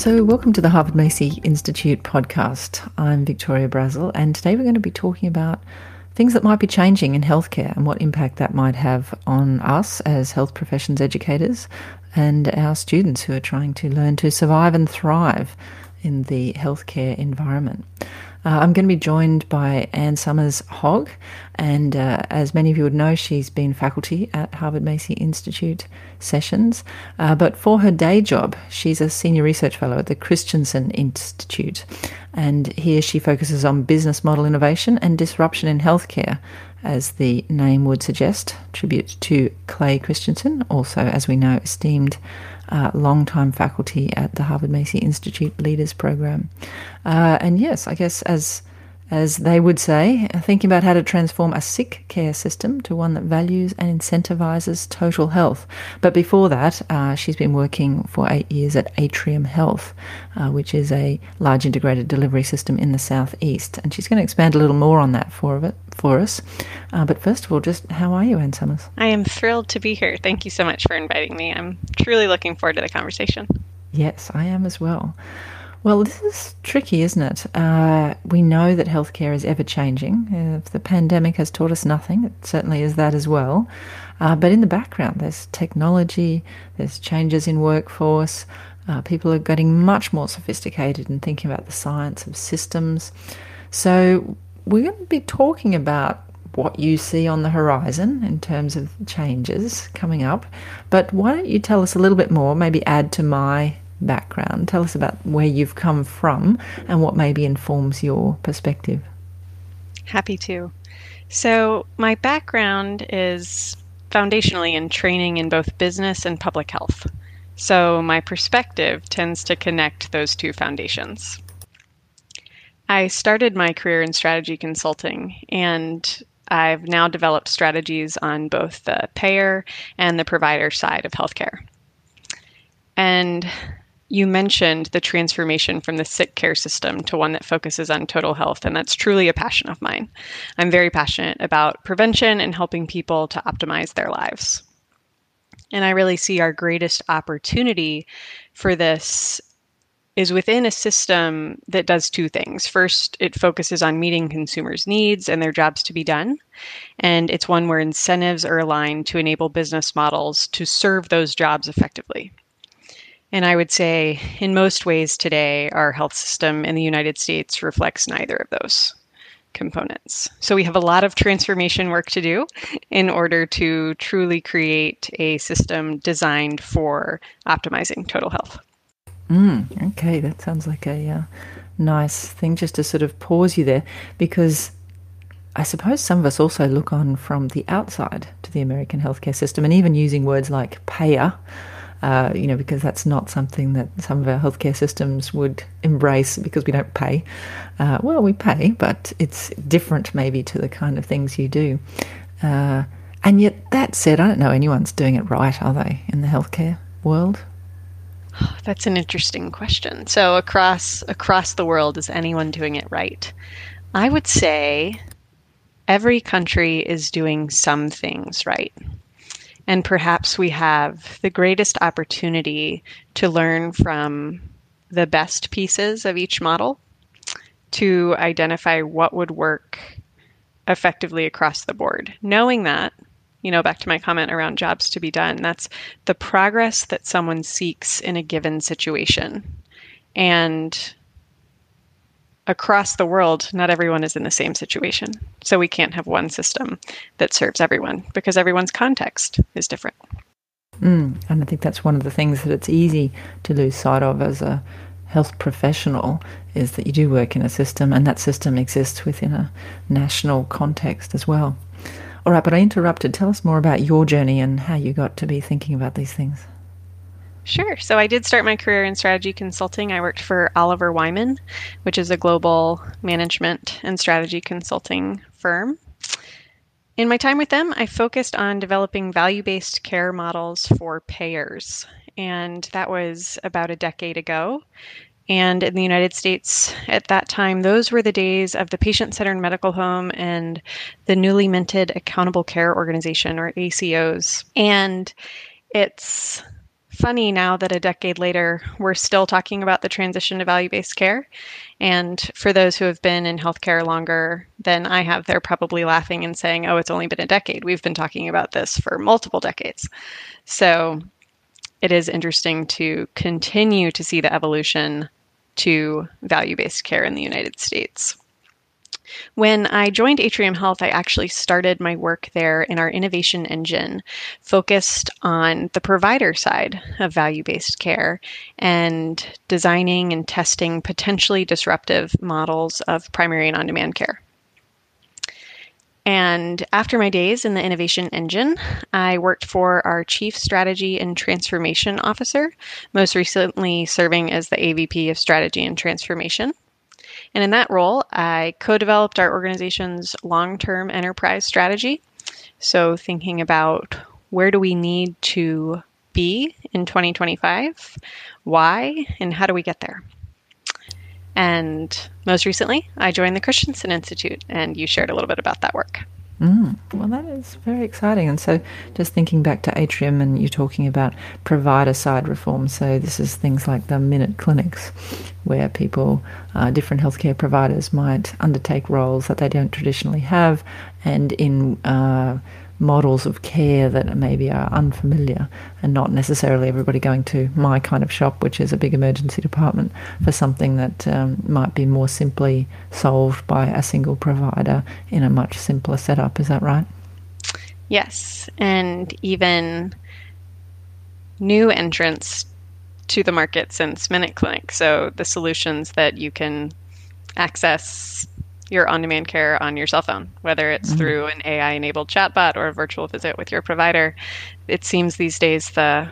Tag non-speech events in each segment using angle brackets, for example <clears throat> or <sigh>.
So, welcome to the Harvard Macy Institute podcast. I'm Victoria Brazil, and today we're going to be talking about things that might be changing in healthcare and what impact that might have on us as health professions educators and our students who are trying to learn to survive and thrive in the healthcare environment. Uh, I'm going to be joined by Ann Somers Hogg, and uh, as many of you would know, she's been faculty at Harvard Macy Institute sessions. Uh, but for her day job, she's a senior research fellow at the Christensen Institute, and here she focuses on business model innovation and disruption in healthcare. As the name would suggest, tribute to Clay Christensen, also, as we know, esteemed uh, long-time faculty at the Harvard Macy Institute Leaders Program. Uh, and yes, I guess as as they would say, thinking about how to transform a sick care system to one that values and incentivizes total health. But before that, uh, she's been working for eight years at Atrium Health, uh, which is a large integrated delivery system in the southeast. And she's going to expand a little more on that for, it, for us. Uh, but first of all, just how are you, Ann Somers? I am thrilled to be here. Thank you so much for inviting me. I'm truly looking forward to the conversation. Yes, I am as well. Well, this is tricky, isn't it? Uh, we know that healthcare is ever changing. If the pandemic has taught us nothing, it certainly is that as well. Uh, but in the background, there's technology, there's changes in workforce. Uh, people are getting much more sophisticated and thinking about the science of systems. So, we're going to be talking about what you see on the horizon in terms of changes coming up. But why don't you tell us a little bit more, maybe add to my background. Tell us about where you've come from and what maybe informs your perspective. Happy to. So, my background is foundationally in training in both business and public health. So, my perspective tends to connect those two foundations. I started my career in strategy consulting, and I've now developed strategies on both the payer and the provider side of healthcare. And you mentioned the transformation from the sick care system to one that focuses on total health, and that's truly a passion of mine. I'm very passionate about prevention and helping people to optimize their lives. And I really see our greatest opportunity for this is within a system that does two things. First, it focuses on meeting consumers' needs and their jobs to be done. And it's one where incentives are aligned to enable business models to serve those jobs effectively. And I would say, in most ways today, our health system in the United States reflects neither of those components. So we have a lot of transformation work to do in order to truly create a system designed for optimizing total health. Mm, okay, that sounds like a uh, nice thing just to sort of pause you there because I suppose some of us also look on from the outside to the American healthcare system and even using words like payer uh, you know, because that's not something that some of our healthcare systems would embrace because we don't pay. Uh, well, we pay, but it's different maybe to the kind of things you do. Uh, and yet, that said, I don't know anyone's doing it right, are they, in the healthcare world? <sighs> That's an interesting question. So across across the world, is anyone doing it right? I would say every country is doing some things right. And perhaps we have the greatest opportunity to learn from the best pieces of each model to identify what would work effectively across the board. Knowing that, you know, back to my comment around jobs to be done, that's the progress that someone seeks in a given situation. And across the world, not everyone is in the same situation. So we can't have one system that serves everyone because everyone's context is different. Mm, and I think that's one of the things that it's easy to lose sight of as a health professional is that you do work in a system and that system exists within a national context as well. All right, but I interrupted. Tell us more about your journey and how you got to be thinking about these things. Sure. So I did start my career in strategy consulting. I worked for Oliver Wyman, which is a global management and strategy consulting firm. In my time with them, I focused on developing value based care models for payers. And that was about a decade ago. And in the United States at that time, those were the days of the patient centered medical home and the newly minted Accountable Care Organization, or ACOs. And it's funny now that a decade later, we're still talking about the transition to value based care. And for those who have been in healthcare longer than I have, they're probably laughing and saying, oh, it's only been a decade. We've been talking about this for multiple decades. So it is interesting to continue to see the evolution to value based care in the United States. When I joined Atrium Health, I actually started my work there in our innovation engine, focused on the provider side of value based care and designing and testing potentially disruptive models of primary and on demand care. And after my days in the innovation engine, I worked for our chief strategy and transformation officer, most recently serving as the AVP of strategy and transformation. And in that role, I co developed our organization's long term enterprise strategy. So, thinking about where do we need to be in 2025, why, and how do we get there? And most recently, I joined the Christensen Institute, and you shared a little bit about that work. Mm, well, that is very exciting. And so, just thinking back to Atrium, and you're talking about provider side reform. So, this is things like the minute clinics, where people, uh, different healthcare providers, might undertake roles that they don't traditionally have, and in uh, models of care that maybe are unfamiliar and not necessarily everybody going to my kind of shop, which is a big emergency department, for something that um, might be more simply solved by a single provider in a much simpler setup. Is that right? Yes. And even new entrants to the market since Minute Clinic. So the solutions that you can access your on demand care on your cell phone, whether it's mm-hmm. through an AI enabled chatbot or a virtual visit with your provider. It seems these days the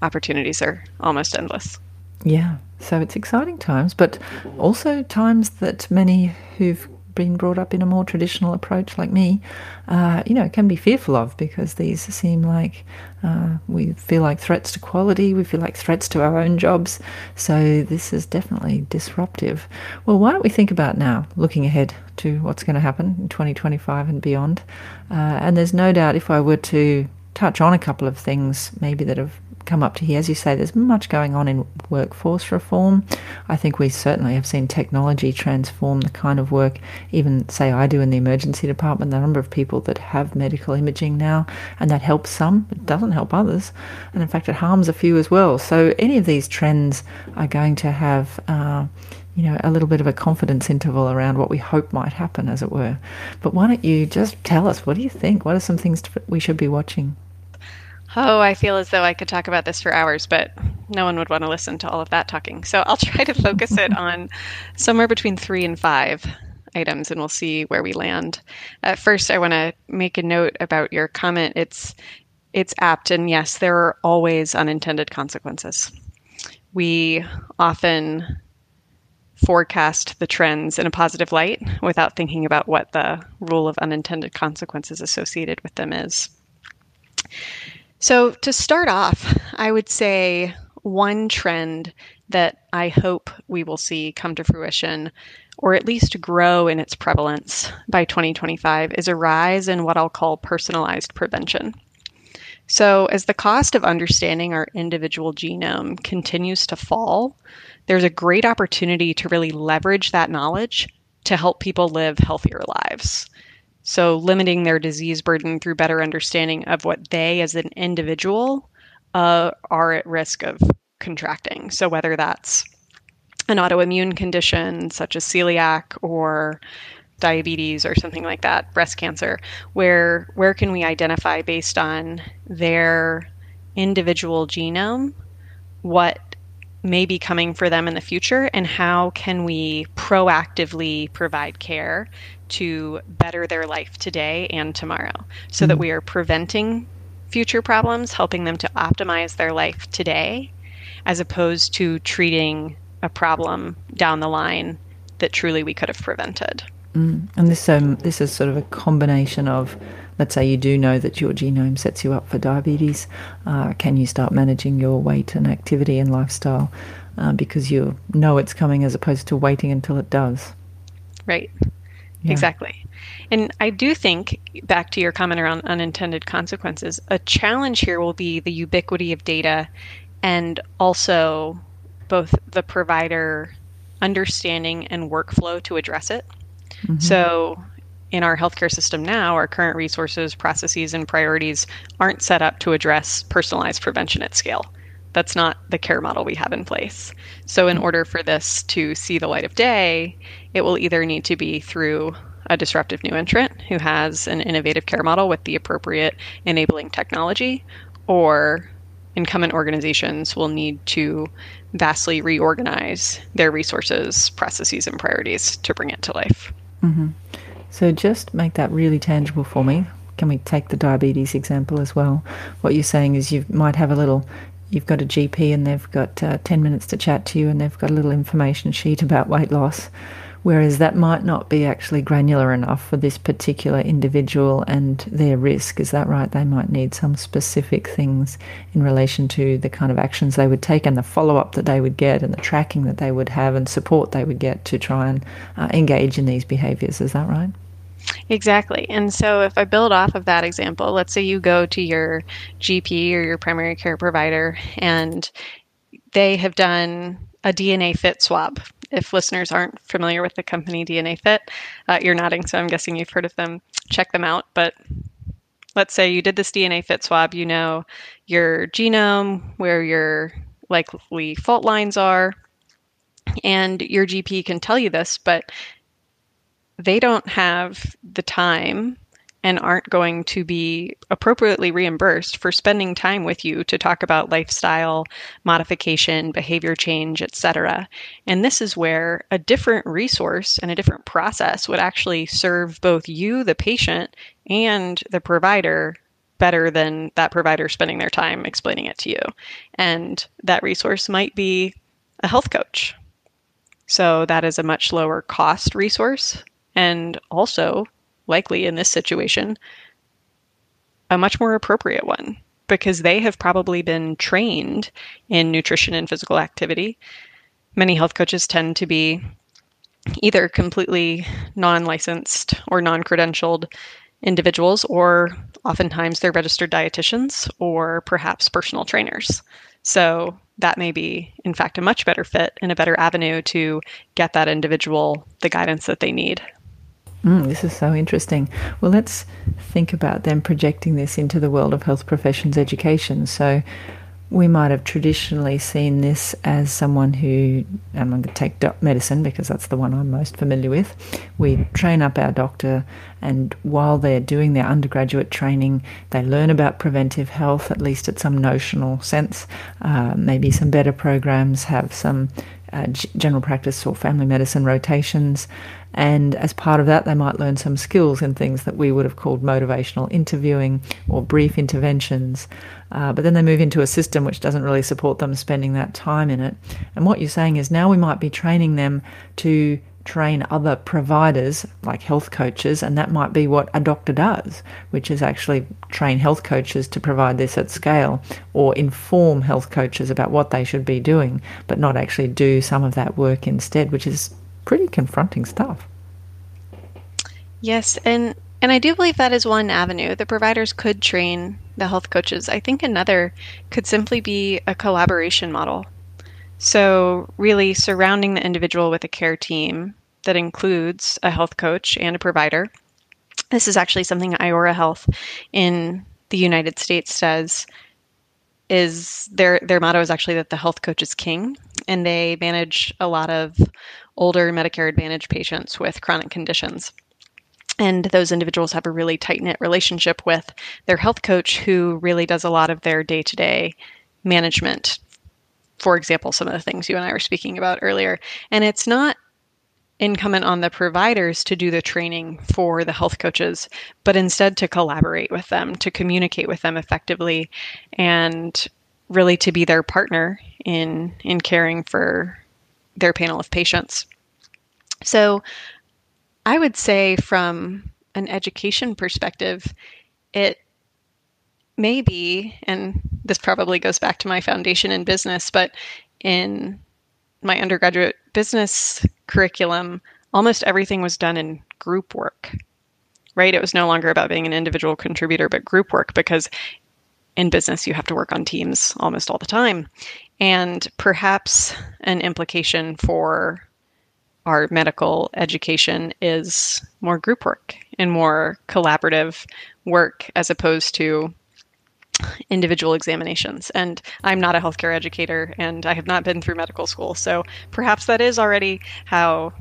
opportunities are almost endless. Yeah, so it's exciting times, but also times that many who've been brought up in a more traditional approach like me, uh, you know, can be fearful of because these seem like uh, we feel like threats to quality, we feel like threats to our own jobs. So this is definitely disruptive. Well, why don't we think about now, looking ahead to what's going to happen in 2025 and beyond? Uh, and there's no doubt if I were to touch on a couple of things maybe that have come up to here. As you say, there's much going on in workforce reform. I think we certainly have seen technology transform the kind of work, even say I do in the emergency department, the number of people that have medical imaging now, and that helps some, it doesn't help others. And in fact, it harms a few as well. So any of these trends are going to have. Uh, you know, a little bit of a confidence interval around what we hope might happen, as it were. But why don't you just tell us, what do you think? What are some things we should be watching? Oh, I feel as though I could talk about this for hours, but no one would want to listen to all of that talking. So I'll <laughs> try to focus it on somewhere between three and five items, and we'll see where we land. At first, I want to make a note about your comment. It's it's apt, and yes, there are always unintended consequences. We often forecast the trends in a positive light without thinking about what the rule of unintended consequences associated with them is. So, to start off, I would say one trend that I hope we will see come to fruition, or at least grow in its prevalence by 2025, is a rise in what I'll call personalized prevention. So, as the cost of understanding our individual genome continues to fall, there's a great opportunity to really leverage that knowledge to help people live healthier lives. So, limiting their disease burden through better understanding of what they as an individual uh, are at risk of contracting. So, whether that's an autoimmune condition such as celiac or diabetes or something like that, breast cancer, where where can we identify based on their individual genome what may be coming for them in the future and how can we proactively provide care to better their life today and tomorrow so mm-hmm. that we are preventing future problems, helping them to optimize their life today, as opposed to treating a problem down the line that truly we could have prevented. Mm. And this um, this is sort of a combination of, let's say you do know that your genome sets you up for diabetes. Uh, can you start managing your weight and activity and lifestyle uh, because you know it's coming as opposed to waiting until it does? Right. Yeah. Exactly. And I do think, back to your comment around unintended consequences, a challenge here will be the ubiquity of data and also both the provider understanding and workflow to address it. Mm-hmm. So, in our healthcare system now, our current resources, processes, and priorities aren't set up to address personalized prevention at scale. That's not the care model we have in place. So, in order for this to see the light of day, it will either need to be through a disruptive new entrant who has an innovative care model with the appropriate enabling technology, or incumbent organizations will need to vastly reorganize their resources, processes, and priorities to bring it to life. Mm-hmm. So, just make that really tangible for me. Can we take the diabetes example as well? What you're saying is you might have a little you've got a GP and they've got uh, 10 minutes to chat to you and they've got a little information sheet about weight loss, whereas that might not be actually granular enough for this particular individual and their risk. Is that right? They might need some specific things in relation to the kind of actions they would take and the follow up that they would get and the tracking that they would have and support they would get to try and uh, engage in these behaviors. Is that right? Exactly. And so if I build off of that example, let's say you go to your GP or your primary care provider and they have done a DNA fit swab. If listeners aren't familiar with the company DNA Fit, uh, you're nodding, so I'm guessing you've heard of them. Check them out. But let's say you did this DNA fit swab, you know your genome, where your likely fault lines are, and your GP can tell you this, but they don't have the time and aren't going to be appropriately reimbursed for spending time with you to talk about lifestyle modification, behavior change, etc. And this is where a different resource and a different process would actually serve both you, the patient, and the provider better than that provider spending their time explaining it to you. And that resource might be a health coach. So that is a much lower cost resource and also, likely in this situation, a much more appropriate one because they have probably been trained in nutrition and physical activity. Many health coaches tend to be either completely non licensed or non credentialed individuals, or oftentimes they're registered dietitians or perhaps personal trainers. So that may be, in fact, a much better fit and a better avenue to get that individual the guidance that they need. Mm, this is so interesting. Well, let's think about them projecting this into the world of health professions education. So, we might have traditionally seen this as someone who, I'm going to take medicine because that's the one I'm most familiar with. We train up our doctor, and while they're doing their undergraduate training, they learn about preventive health, at least at some notional sense. Uh, maybe some better programs have some uh, general practice or family medicine rotations. And as part of that, they might learn some skills in things that we would have called motivational interviewing or brief interventions. Uh, but then they move into a system which doesn't really support them spending that time in it. And what you're saying is now we might be training them to train other providers like health coaches, and that might be what a doctor does, which is actually train health coaches to provide this at scale or inform health coaches about what they should be doing, but not actually do some of that work instead, which is pretty confronting stuff. Yes, and and I do believe that is one avenue. The providers could train the health coaches. I think another could simply be a collaboration model. So, really surrounding the individual with a care team that includes a health coach and a provider. This is actually something Iora Health in the United States says is their their motto is actually that the health coach is king and they manage a lot of older Medicare Advantage patients with chronic conditions. And those individuals have a really tight knit relationship with their health coach who really does a lot of their day to day management. For example, some of the things you and I were speaking about earlier. And it's not incumbent on the providers to do the training for the health coaches, but instead to collaborate with them, to communicate with them effectively, and really to be their partner in in caring for their panel of patients. So I would say, from an education perspective, it may be, and this probably goes back to my foundation in business, but in my undergraduate business curriculum, almost everything was done in group work, right? It was no longer about being an individual contributor, but group work because in business, you have to work on teams almost all the time. And perhaps an implication for our medical education is more group work and more collaborative work as opposed to individual examinations. And I'm not a healthcare educator and I have not been through medical school. So perhaps that is already how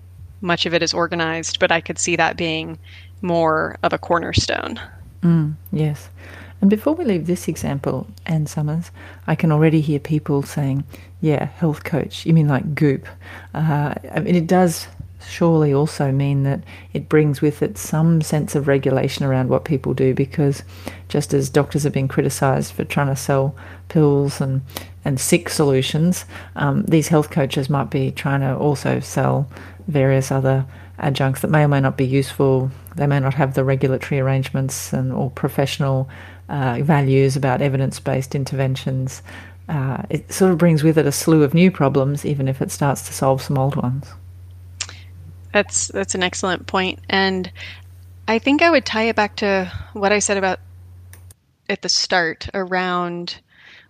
much of it is organized, but I could see that being more of a cornerstone. Mm, yes. And before we leave this example, Ann Somers, I can already hear people saying, yeah, health coach. You mean like goop? Uh, I mean, it does surely also mean that it brings with it some sense of regulation around what people do because just as doctors have been criticized for trying to sell pills and, and sick solutions, um, these health coaches might be trying to also sell various other adjuncts that may or may not be useful. They may not have the regulatory arrangements and or professional uh, values about evidence-based interventions. Uh, it sort of brings with it a slew of new problems, even if it starts to solve some old ones. That's that's an excellent point, and I think I would tie it back to what I said about at the start around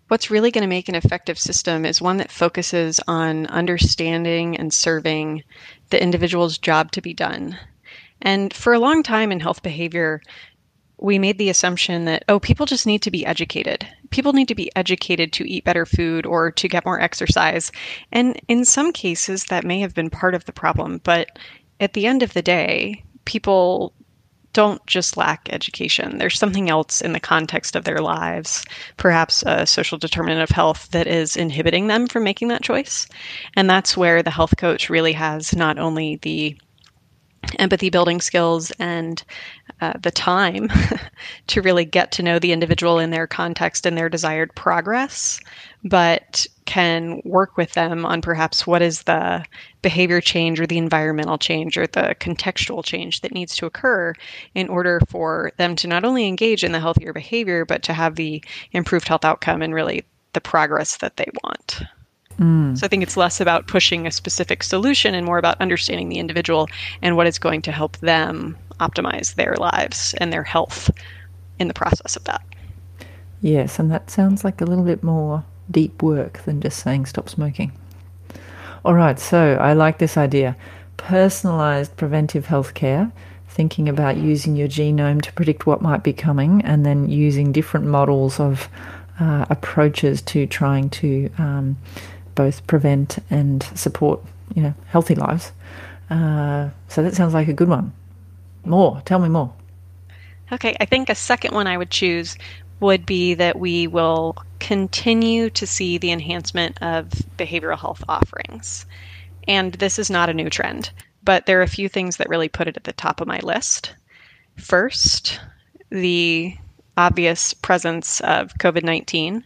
what's really going to make an effective system is one that focuses on understanding and serving the individual's job to be done. And for a long time in health behavior, we made the assumption that, oh, people just need to be educated. People need to be educated to eat better food or to get more exercise. And in some cases, that may have been part of the problem. But at the end of the day, people don't just lack education. There's something else in the context of their lives, perhaps a social determinant of health that is inhibiting them from making that choice. And that's where the health coach really has not only the empathy building skills and uh, the time <laughs> to really get to know the individual in their context and their desired progress, but can work with them on perhaps what is the behavior change or the environmental change or the contextual change that needs to occur in order for them to not only engage in the healthier behavior, but to have the improved health outcome and really the progress that they want. Mm. So I think it's less about pushing a specific solution and more about understanding the individual and what is going to help them optimize their lives and their health in the process of that. Yes, and that sounds like a little bit more deep work than just saying stop smoking. All right, so I like this idea. Personalized preventive health care, thinking about using your genome to predict what might be coming, and then using different models of uh, approaches to trying to um, both prevent and support, you know, healthy lives. Uh, so that sounds like a good one. More, tell me more. Okay, I think a second one I would choose would be that we will continue to see the enhancement of behavioral health offerings. And this is not a new trend, but there are a few things that really put it at the top of my list. First, the obvious presence of COVID 19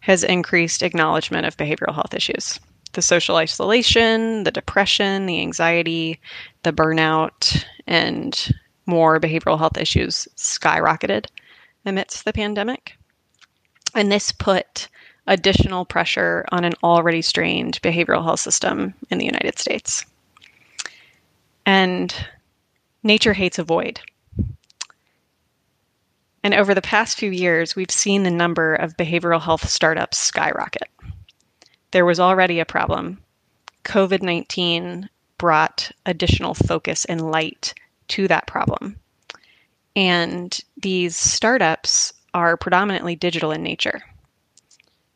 has increased acknowledgement of behavioral health issues. The social isolation, the depression, the anxiety, the burnout, and more behavioral health issues skyrocketed amidst the pandemic. And this put additional pressure on an already strained behavioral health system in the United States. And nature hates a void. And over the past few years, we've seen the number of behavioral health startups skyrocket. There was already a problem. COVID 19 brought additional focus and light to that problem. And these startups are predominantly digital in nature,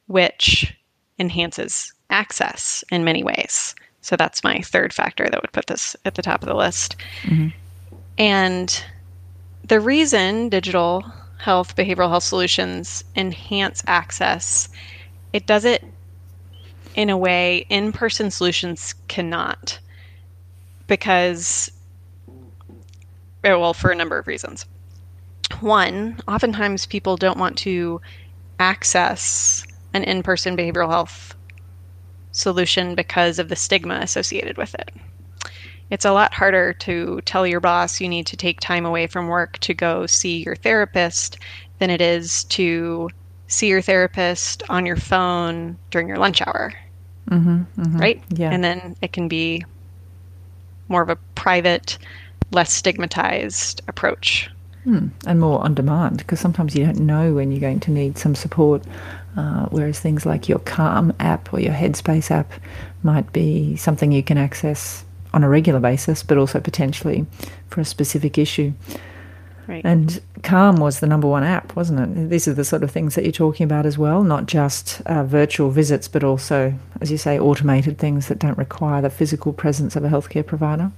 which enhances access in many ways. So that's my third factor that would put this at the top of the list. Mm-hmm. And the reason digital health, behavioral health solutions enhance access, it does it in a way in person solutions cannot. Because, well, for a number of reasons. One, oftentimes people don't want to access an in person behavioral health solution because of the stigma associated with it. It's a lot harder to tell your boss you need to take time away from work to go see your therapist than it is to see your therapist on your phone during your lunch hour. Mm-hmm, mm-hmm. Right? Yeah. And then it can be more of a private, less stigmatized approach Hmm. And more on demand, because sometimes you don't know when you're going to need some support. Uh, whereas things like your Calm app or your Headspace app might be something you can access on a regular basis, but also potentially for a specific issue. Right. And Calm was the number one app, wasn't it? These are the sort of things that you're talking about as well, not just uh, virtual visits, but also, as you say, automated things that don't require the physical presence of a healthcare provider.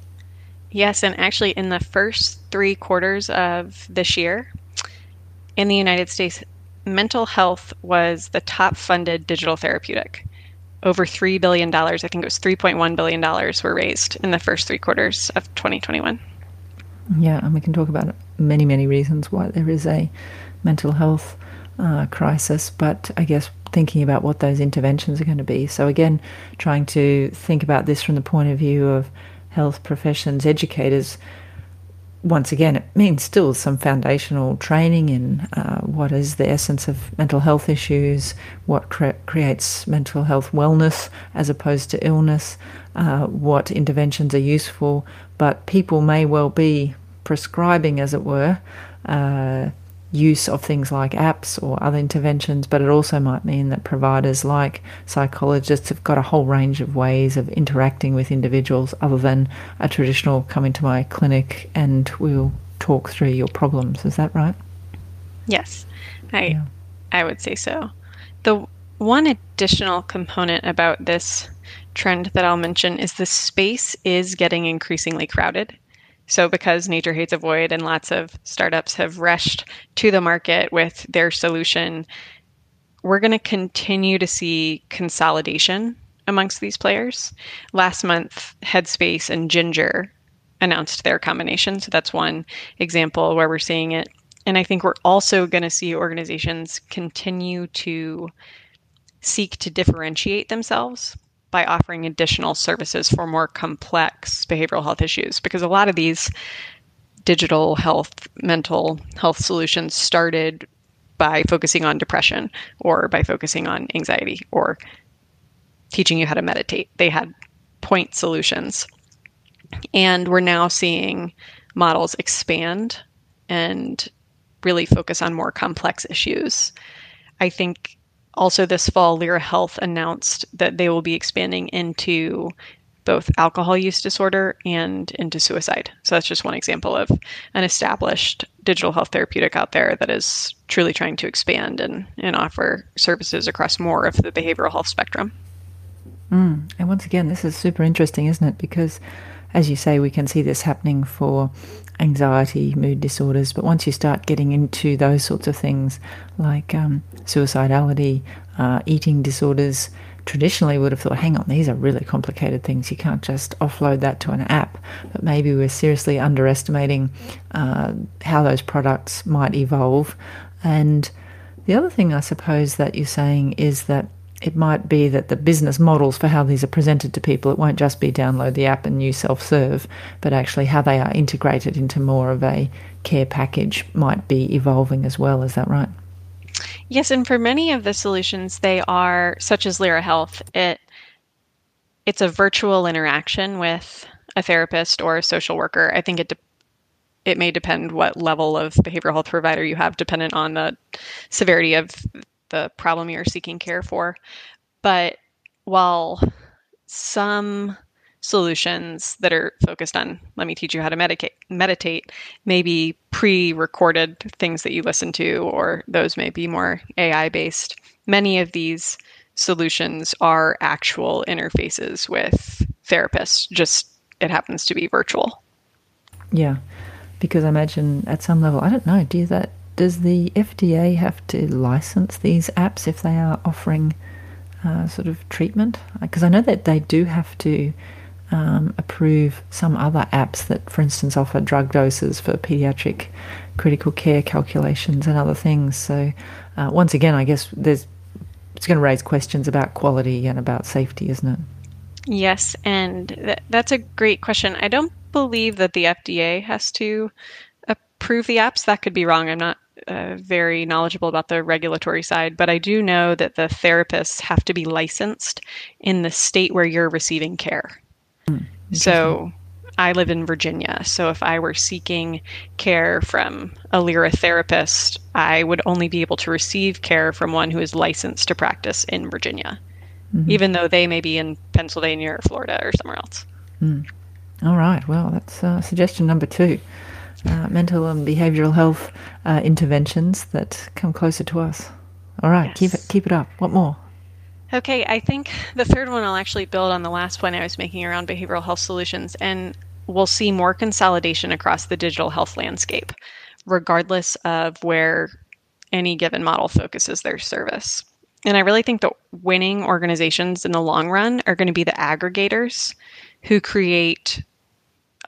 Yes, and actually, in the first three quarters of this year, in the United States, mental health was the top funded digital therapeutic. Over $3 billion, I think it was $3.1 billion, were raised in the first three quarters of 2021. Yeah, and we can talk about many, many reasons why there is a mental health uh, crisis, but I guess thinking about what those interventions are going to be. So, again, trying to think about this from the point of view of health professions, educators, once again, it means still some foundational training in uh, what is the essence of mental health issues, what cre- creates mental health wellness as opposed to illness, uh, what interventions are useful. But people may well be prescribing, as it were, uh, use of things like apps or other interventions, but it also might mean that providers like psychologists have got a whole range of ways of interacting with individuals other than a traditional come into my clinic and we'll talk through your problems. Is that right? Yes, I yeah. I would say so. The one additional component about this trend that I'll mention is the space is getting increasingly crowded. So, because Nature Hates a Void and lots of startups have rushed to the market with their solution, we're going to continue to see consolidation amongst these players. Last month, Headspace and Ginger announced their combination. So, that's one example where we're seeing it. And I think we're also going to see organizations continue to seek to differentiate themselves by offering additional services for more complex behavioral health issues because a lot of these digital health, mental health solutions started by focusing on depression or by focusing on anxiety or teaching you how to meditate. They had point solutions. And we're now seeing models expand and really focus on more complex issues. I think also, this fall, Lyra Health announced that they will be expanding into both alcohol use disorder and into suicide. So that's just one example of an established digital health therapeutic out there that is truly trying to expand and, and offer services across more of the behavioral health spectrum. Mm. And once again, this is super interesting, isn't it? Because as you say, we can see this happening for anxiety, mood disorders. But once you start getting into those sorts of things like um, suicidality, uh, eating disorders, traditionally would have thought, hang on, these are really complicated things. You can't just offload that to an app. But maybe we're seriously underestimating uh, how those products might evolve. And the other thing I suppose that you're saying is that it might be that the business models for how these are presented to people, it won't just be download the app and you self serve, but actually how they are integrated into more of a care package might be evolving as well. Is that right? Yes, and for many of the solutions, they are such as Lyra Health. It it's a virtual interaction with a therapist or a social worker. I think it de- it may depend what level of behavioral health provider you have, dependent on the severity of the problem you're seeking care for. But while some solutions that are focused on let me teach you how to medicate, meditate maybe pre-recorded things that you listen to or those may be more ai based many of these solutions are actual interfaces with therapists just it happens to be virtual yeah because i imagine at some level i don't know do that does the FDA have to license these apps if they are offering uh, sort of treatment? Because I know that they do have to um, approve some other apps that, for instance, offer drug doses for pediatric critical care calculations and other things. So, uh, once again, I guess there's it's going to raise questions about quality and about safety, isn't it? Yes, and th- that's a great question. I don't believe that the FDA has to approve the apps. That could be wrong. I'm not uh, very knowledgeable about the regulatory side, but I do know that the therapists have to be licensed in the state where you're receiving care. Mm, so I live in Virginia. So if I were seeking care from a Lyra therapist, I would only be able to receive care from one who is licensed to practice in Virginia, mm-hmm. even though they may be in Pennsylvania or Florida or somewhere else. Mm. All right. Well, that's uh, suggestion number two uh, mental and behavioral health uh, interventions that come closer to us. All right. Yes. Keep, it, keep it up. What more? Okay, I think the third one I'll actually build on the last point I was making around behavioral health solutions, and we'll see more consolidation across the digital health landscape, regardless of where any given model focuses their service. And I really think that winning organizations in the long run are going to be the aggregators who create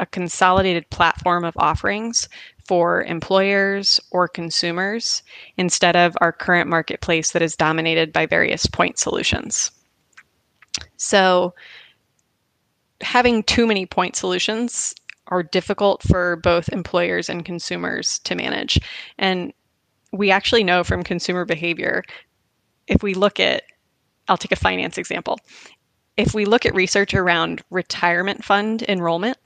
a consolidated platform of offerings for employers or consumers instead of our current marketplace that is dominated by various point solutions. So, having too many point solutions are difficult for both employers and consumers to manage. And we actually know from consumer behavior, if we look at, I'll take a finance example. If we look at research around retirement fund enrollment,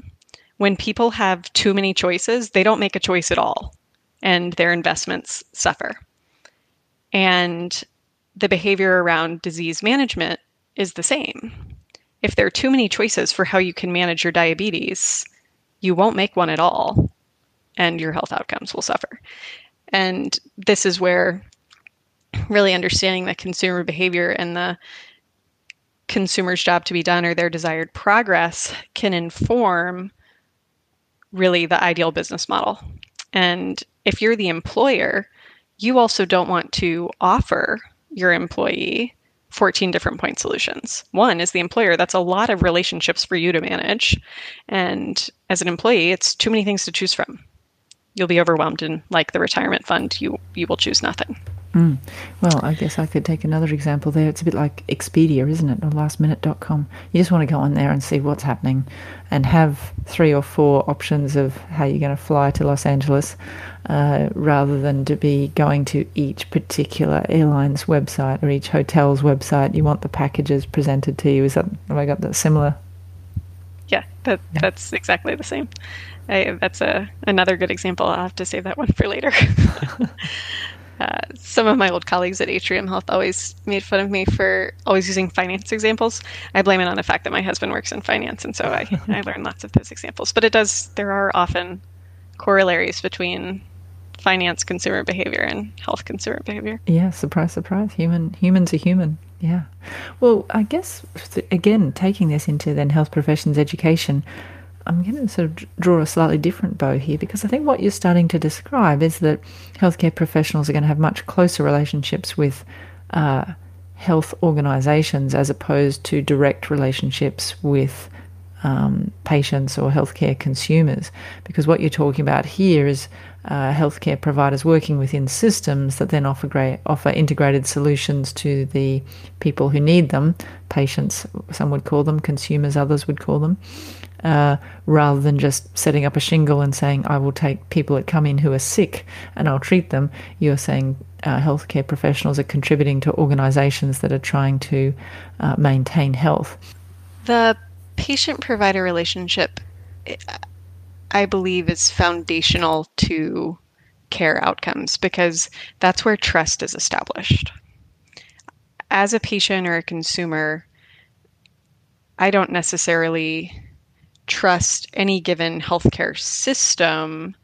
when people have too many choices, they don't make a choice at all and their investments suffer. And the behavior around disease management is the same. If there are too many choices for how you can manage your diabetes, you won't make one at all and your health outcomes will suffer. And this is where really understanding the consumer behavior and the consumer's job to be done or their desired progress can inform really the ideal business model. And if you're the employer, you also don't want to offer your employee 14 different point solutions. One is the employer, that's a lot of relationships for you to manage. And as an employee, it's too many things to choose from. You'll be overwhelmed and like the retirement fund, you you will choose nothing. Mm. Well, I guess I could take another example there. It's a bit like Expedia, isn't it? Or lastminute.com. You just want to go on there and see what's happening and have three or four options of how you're going to fly to Los Angeles uh, rather than to be going to each particular airline's website or each hotel's website. You want the packages presented to you. Is that, have I got that similar? Yeah, that, yeah. that's exactly the same. I, that's a another good example. I'll have to save that one for later. <laughs> <laughs> Uh, some of my old colleagues at Atrium Health always made fun of me for always using finance examples. I blame it on the fact that my husband works in finance, and so I, <laughs> I learned lots of those examples. But it does, there are often corollaries between finance consumer behavior and health consumer behavior. Yeah, surprise, surprise. Human humans are human. Yeah. Well, I guess again, taking this into then health professions education, I'm going to sort of draw a slightly different bow here because I think what you're starting to describe is that healthcare professionals are going to have much closer relationships with uh, health organisations as opposed to direct relationships with um, patients or healthcare consumers. Because what you're talking about here is uh, healthcare providers working within systems that then offer great, offer integrated solutions to the people who need them. Patients, some would call them, consumers, others would call them uh, rather than just setting up a shingle and saying, I will take people that come in who are sick and I'll treat them. You're saying uh, healthcare professionals are contributing to organizations that are trying to uh, maintain health. The patient provider relationship, I believe, is foundational to care outcomes because that's where trust is established. As a patient or a consumer, I don't necessarily trust any given healthcare system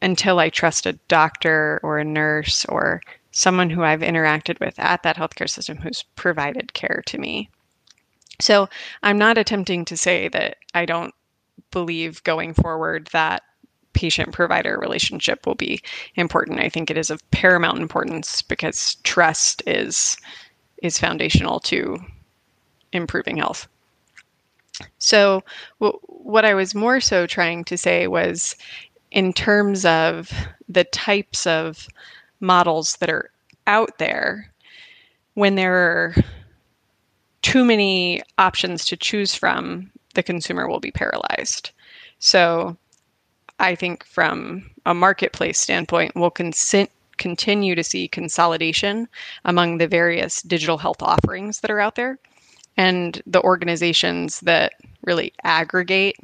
until I trust a doctor or a nurse or someone who I've interacted with at that healthcare system who's provided care to me. So I'm not attempting to say that I don't believe going forward that patient provider relationship will be important. I think it is of paramount importance because trust is is foundational to improving health. So, w- what I was more so trying to say was in terms of the types of models that are out there, when there are too many options to choose from, the consumer will be paralyzed. So, I think from a marketplace standpoint, we'll consent continue to see consolidation among the various digital health offerings that are out there and the organizations that really aggregate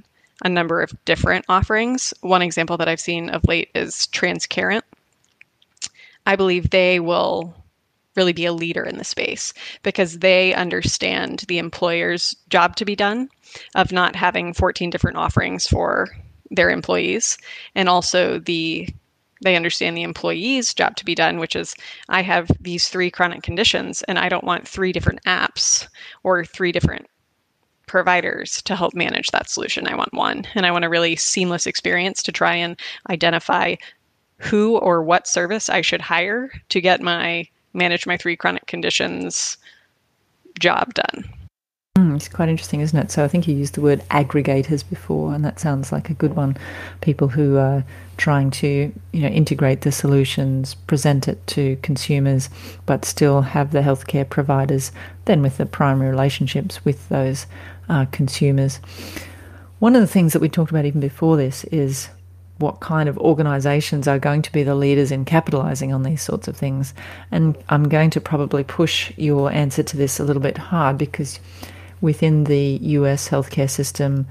a number of different offerings. One example that I've seen of late is Transcarent. I believe they will really be a leader in the space because they understand the employer's job to be done of not having 14 different offerings for their employees and also the they understand the employee's job to be done which is i have these three chronic conditions and i don't want three different apps or three different providers to help manage that solution. I want one. And i want a really seamless experience to try and identify who or what service i should hire to get my manage my three chronic conditions job done it's quite interesting, isn't it? So I think you used the word aggregators before, and that sounds like a good one. People who are trying to, you know, integrate the solutions, present it to consumers, but still have the healthcare providers then with the primary relationships with those uh, consumers. One of the things that we talked about even before this is what kind of organisations are going to be the leaders in capitalising on these sorts of things. And I'm going to probably push your answer to this a little bit hard because within the US healthcare system,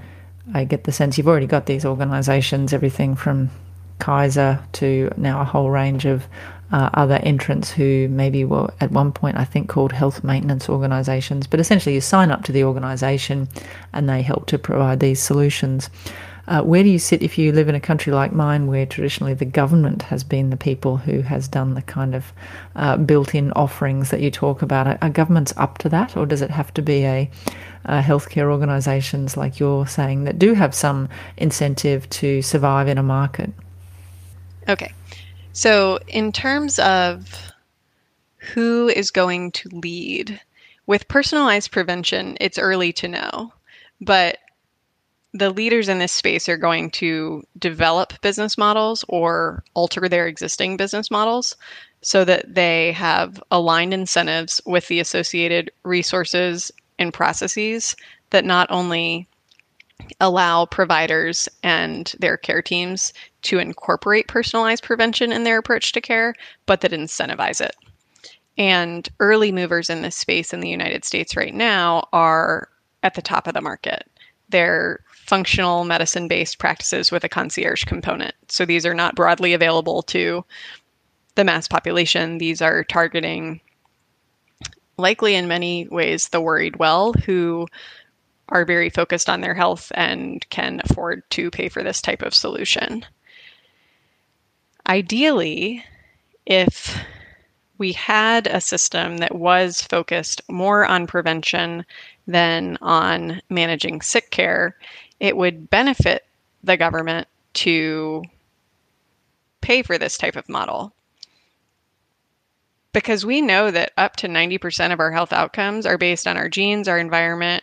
I get the sense you've already got these organisations, everything from Kaiser to now a whole range of uh, other entrants who maybe were at one point, I think, called health maintenance organisations. But essentially, you sign up to the organisation and they help to provide these solutions. Uh, where do you sit if you live in a country like mine where traditionally the government has been the people who has done the kind of uh, built in offerings that you talk about? Are, are, governments up to that or does it have to be a, a healthcare organisations like you're saying that do have some incentive to survive in a market? Okay. So, in terms of who is going to lead, with personalized prevention, it's early to know. But the leaders in this space are going to develop business models or alter their existing business models so that they have aligned incentives with the associated resources and processes that not only allow providers and their care teams to incorporate personalized prevention in their approach to care, but that incentivize it. And early movers in this space in the United States right now are at the top of the market. They're functional medicine based practices with a concierge component. So these are not broadly available to the mass population. These are targeting, likely in many ways, the worried well who are very focused on their health and can afford to pay for this type of solution. Ideally, if we had a system that was focused more on prevention than on managing sick care, it would benefit the government to pay for this type of model. Because we know that up to 90% of our health outcomes are based on our genes, our environment,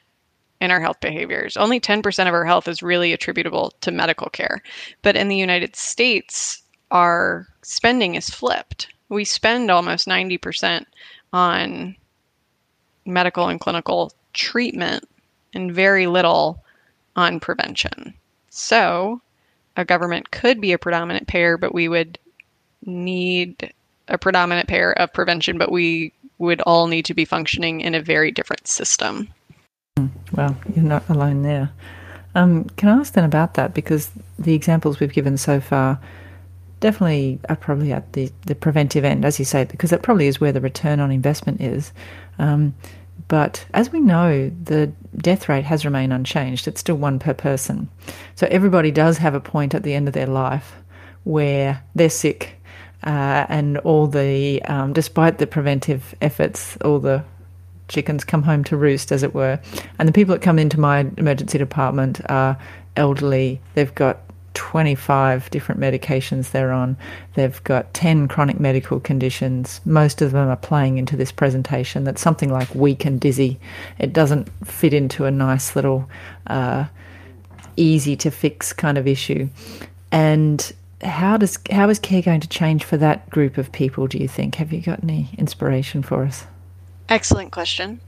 and our health behaviors. Only 10% of our health is really attributable to medical care. But in the United States, our spending is flipped. We spend almost 90% on medical and clinical treatment and very little on prevention. So, a government could be a predominant payer, but we would need a predominant payer of prevention, but we would all need to be functioning in a very different system. Well, you're not alone there. Um, can I ask then about that? Because the examples we've given so far definitely are probably at the, the preventive end, as you say, because that probably is where the return on investment is. Um, but as we know, the death rate has remained unchanged. It's still one per person. So everybody does have a point at the end of their life where they're sick, uh, and all the, um, despite the preventive efforts, all the chickens come home to roost, as it were. And the people that come into my emergency department are elderly. They've got 25 different medications they're on. They've got 10 chronic medical conditions. Most of them are playing into this presentation that's something like weak and dizzy. It doesn't fit into a nice little, uh, easy to fix kind of issue. And how does how is care going to change for that group of people? Do you think? Have you got any inspiration for us? Excellent question.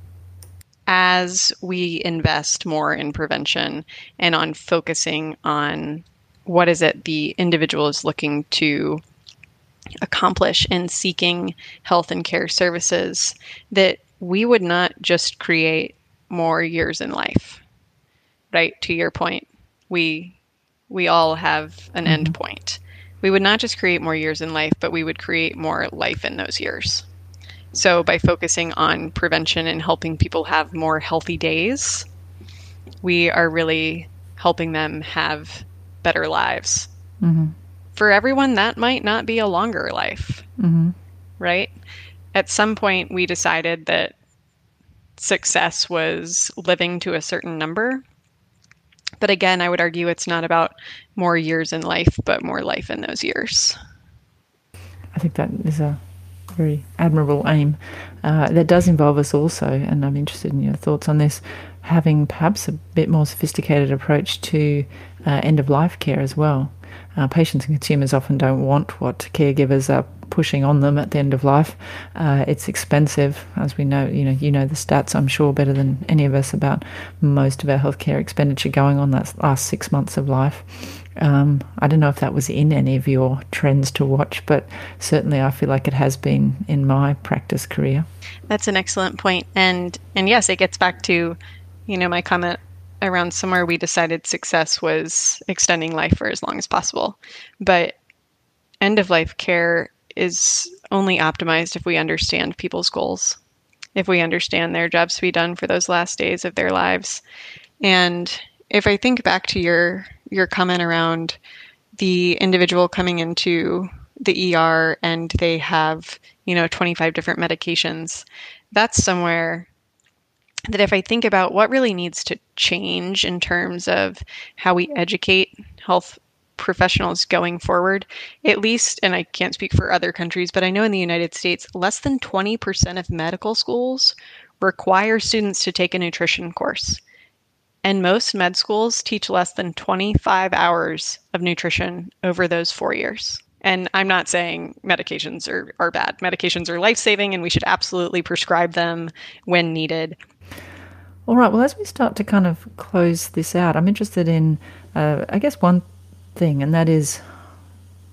As we invest more in prevention and on focusing on what is it the individual is looking to accomplish in seeking health and care services, that we would not just create more years in life. Right? To your point, we we all have an mm-hmm. end point. We would not just create more years in life, but we would create more life in those years. So by focusing on prevention and helping people have more healthy days, we are really helping them have better lives. Mm-hmm. For everyone, that might not be a longer life, mm-hmm. right? At some point, we decided that success was living to a certain number. But again, I would argue it's not about more years in life, but more life in those years. I think that is a very admirable aim. Uh, that does involve us also, and I'm interested in your thoughts on this, having perhaps a bit more sophisticated approach to uh, end of life care as well. Uh, patients and consumers often don't want what caregivers are pushing on them at the end of life. Uh, it's expensive, as we know. You know, you know the stats. I'm sure better than any of us about most of our healthcare expenditure going on that last six months of life. Um, I don't know if that was in any of your trends to watch, but certainly I feel like it has been in my practice career. That's an excellent point, and and yes, it gets back to, you know, my comment around somewhere we decided success was extending life for as long as possible, but end of life care is only optimized if we understand people's goals, if we understand their jobs to be done for those last days of their lives, and if I think back to your your comment around the individual coming into the ER and they have, you know, 25 different medications, that's somewhere that if I think about what really needs to change in terms of how we educate health professionals going forward, at least, and I can't speak for other countries, but I know in the United States, less than 20% of medical schools require students to take a nutrition course. And most med schools teach less than 25 hours of nutrition over those four years. And I'm not saying medications are, are bad. Medications are life saving and we should absolutely prescribe them when needed. All right. Well, as we start to kind of close this out, I'm interested in, uh, I guess, one thing, and that is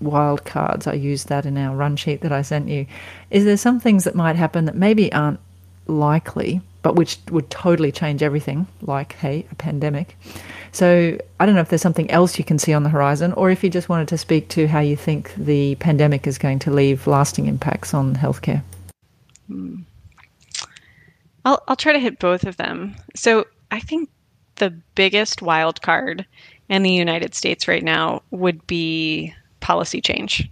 wild cards. I used that in our run sheet that I sent you. Is there some things that might happen that maybe aren't likely, but which would totally change everything, like, hey, a pandemic. So I don't know if there's something else you can see on the horizon, or if you just wanted to speak to how you think the pandemic is going to leave lasting impacts on healthcare. Hmm. I'll, I'll try to hit both of them. So I think the biggest wild card in the United States right now would be policy change.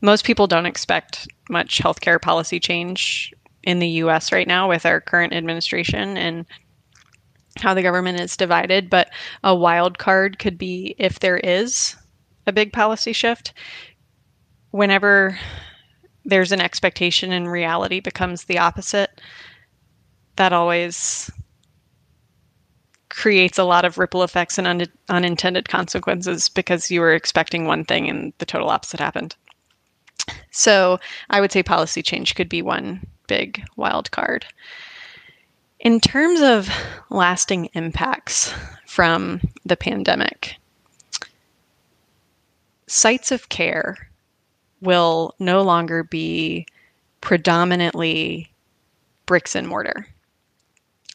Most people don't expect much healthcare policy change in the US right now with our current administration and how the government is divided. But a wild card could be if there is a big policy shift. Whenever there's an expectation and reality becomes the opposite, that always creates a lot of ripple effects and un- unintended consequences because you were expecting one thing and the total opposite happened. So I would say policy change could be one big wild card. In terms of lasting impacts from the pandemic, sites of care will no longer be predominantly bricks and mortar.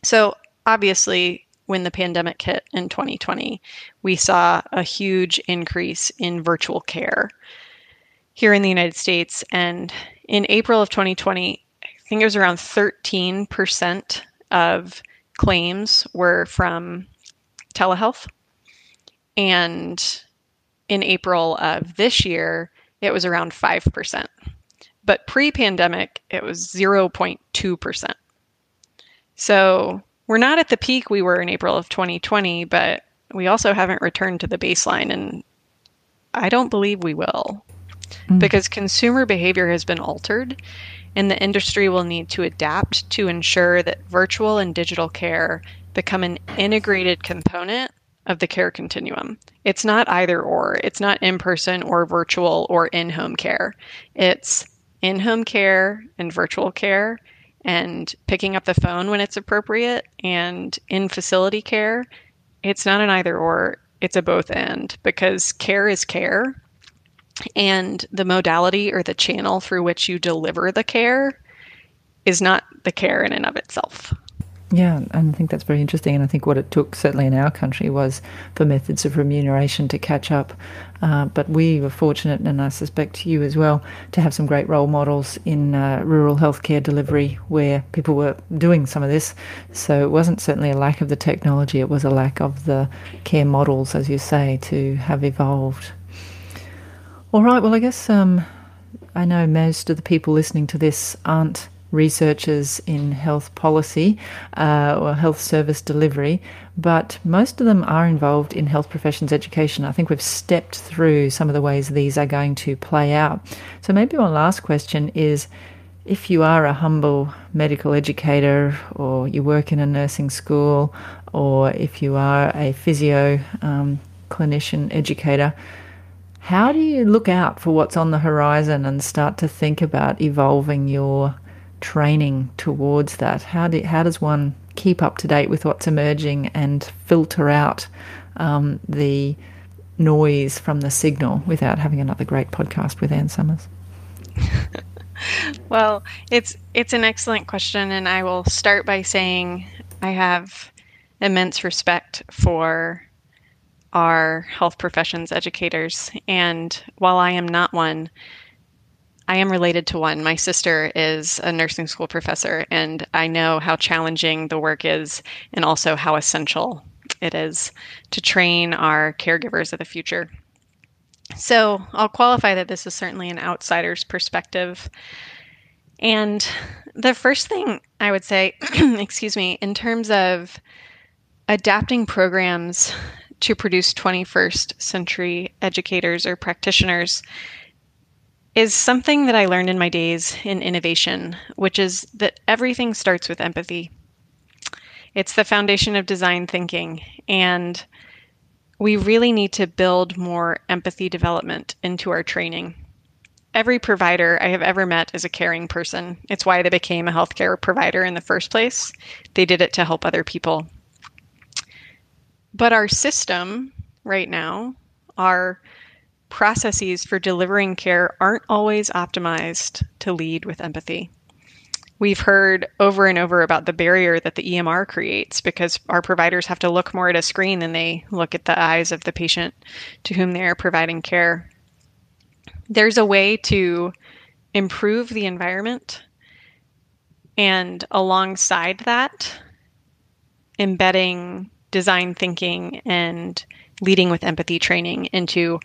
So, obviously, when the pandemic hit in 2020, we saw a huge increase in virtual care here in the United States. And in April of 2020, I think it was around 13% of claims were from telehealth. And in April of this year, it was around 5%. But pre pandemic, it was 0.2%. So we're not at the peak we were in April of 2020, but we also haven't returned to the baseline. And I don't believe we will mm. because consumer behavior has been altered and the industry will need to adapt to ensure that virtual and digital care become an integrated component of the care continuum. It's not either or, it's not in person or virtual or in home care. It's in home care and virtual care and picking up the phone when it's appropriate and in facility care. It's not an either or, it's a both and because care is care and the modality or the channel through which you deliver the care is not the care in and of itself. Yeah, and I think that's very interesting. And I think what it took, certainly in our country, was for methods of remuneration to catch up. Uh, but we were fortunate, and I suspect you as well, to have some great role models in uh, rural healthcare delivery where people were doing some of this. So it wasn't certainly a lack of the technology, it was a lack of the care models, as you say, to have evolved. All right, well, I guess um, I know most of the people listening to this aren't researchers in health policy uh, or health service delivery, but most of them are involved in health professions education. I think we've stepped through some of the ways these are going to play out. So, maybe one last question is if you are a humble medical educator or you work in a nursing school or if you are a physio um, clinician educator, how do you look out for what's on the horizon and start to think about evolving your training towards that? How, do, how does one keep up to date with what's emerging and filter out um, the noise from the signal without having another great podcast with Ann Somers? <laughs> well, it's it's an excellent question, and I will start by saying I have immense respect for our health professions educators, and while I am not one, I am related to one. My sister is a nursing school professor, and I know how challenging the work is and also how essential it is to train our caregivers of the future. So I'll qualify that this is certainly an outsider's perspective. And the first thing I would say, <clears throat> excuse me, in terms of adapting programs to produce 21st century educators or practitioners is something that I learned in my days in innovation, which is that everything starts with empathy. It's the foundation of design thinking, and we really need to build more empathy development into our training. Every provider I have ever met is a caring person. It's why they became a healthcare provider in the first place. They did it to help other people. But our system right now, our processes for delivering care aren't always optimized to lead with empathy. We've heard over and over about the barrier that the EMR creates because our providers have to look more at a screen than they look at the eyes of the patient to whom they are providing care. There's a way to improve the environment and alongside that, embedding design thinking and leading with empathy training into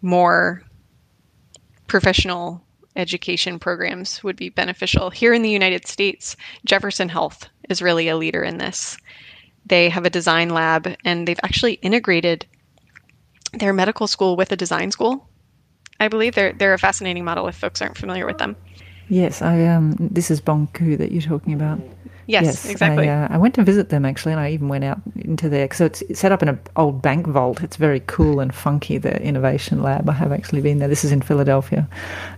more professional education programs would be beneficial. Here in the United States, Jefferson Health is really a leader in this. They have a design lab and they've actually integrated their medical school with a design school. I believe they're they're a fascinating model if folks aren't familiar with them. Yes, I um this is Bon Ku that you're talking about. Yes, yes exactly. I, uh, I, went to visit them actually, and I even went out into there. So it's set up in an old bank vault. It's very cool and funky. The innovation lab. I have actually been there. This is in Philadelphia,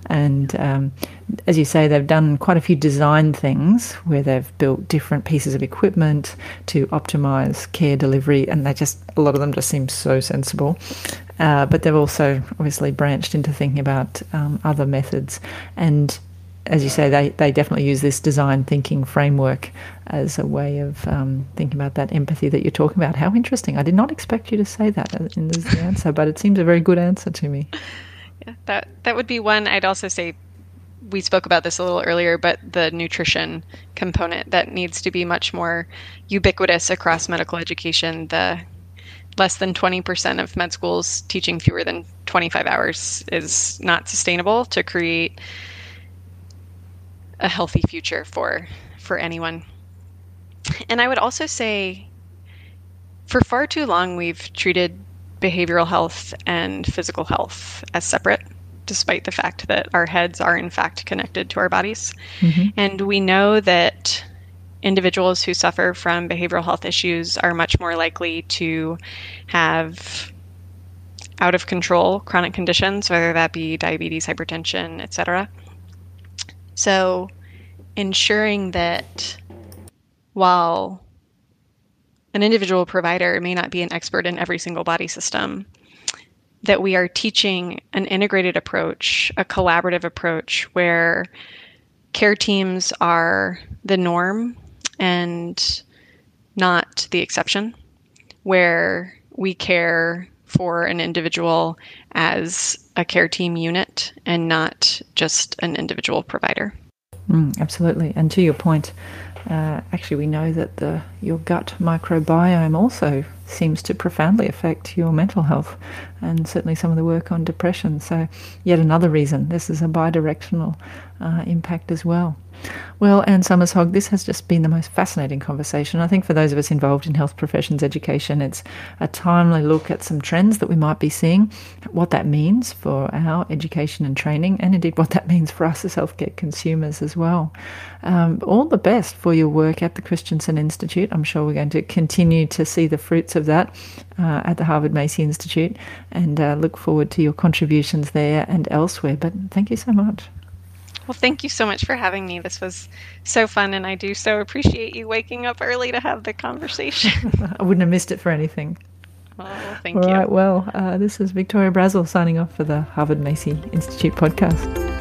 and um, as you say, they've done quite a few design things where they've built different pieces of equipment to optimize care delivery, and they just a lot of them just seem so sensible. Uh, but they've also obviously branched into thinking about um, other methods and as you say, they, they definitely use this design thinking framework as a way of um, thinking about that empathy that you're talking about. How interesting. I did not expect you to say that in the answer, but it seems a very good answer to me. Yeah, that, that would be one. I'd also say we spoke about this a little earlier, but the nutrition component that needs to be much more ubiquitous across medical education. The less than 20% of med schools teaching fewer than 25 hours is not sustainable to create a healthy future for for anyone. And I would also say for far too long we've treated behavioral health and physical health as separate despite the fact that our heads are in fact connected to our bodies. Mm-hmm. And we know that individuals who suffer from behavioral health issues are much more likely to have out of control chronic conditions, whether that be diabetes, hypertension, etc. So, ensuring that while an individual provider may not be an expert in every single body system, that we are teaching an integrated approach, a collaborative approach where care teams are the norm and not the exception, where we care for an individual as a care team unit and not just an individual provider. Mm, absolutely. And to your point, uh, actually, we know that the your gut microbiome also seems to profoundly affect your mental health, and certainly some of the work on depression. So, yet another reason this is a bidirectional uh, impact as well. Well, Ann Somers Hogg, this has just been the most fascinating conversation. I think for those of us involved in health professions education, it's a timely look at some trends that we might be seeing, what that means for our education and training, and indeed what that means for us as healthcare consumers as well. Um, all the best for your work at the Christensen Institute. I'm sure we're going to continue to see the fruits of that uh, at the Harvard Macy Institute and uh, look forward to your contributions there and elsewhere. But thank you so much. Well, thank you so much for having me. This was so fun, and I do so appreciate you waking up early to have the conversation. <laughs> I wouldn't have missed it for anything. Oh, thank All you. All right, well, uh, this is Victoria Brazil signing off for the Harvard Macy Institute podcast.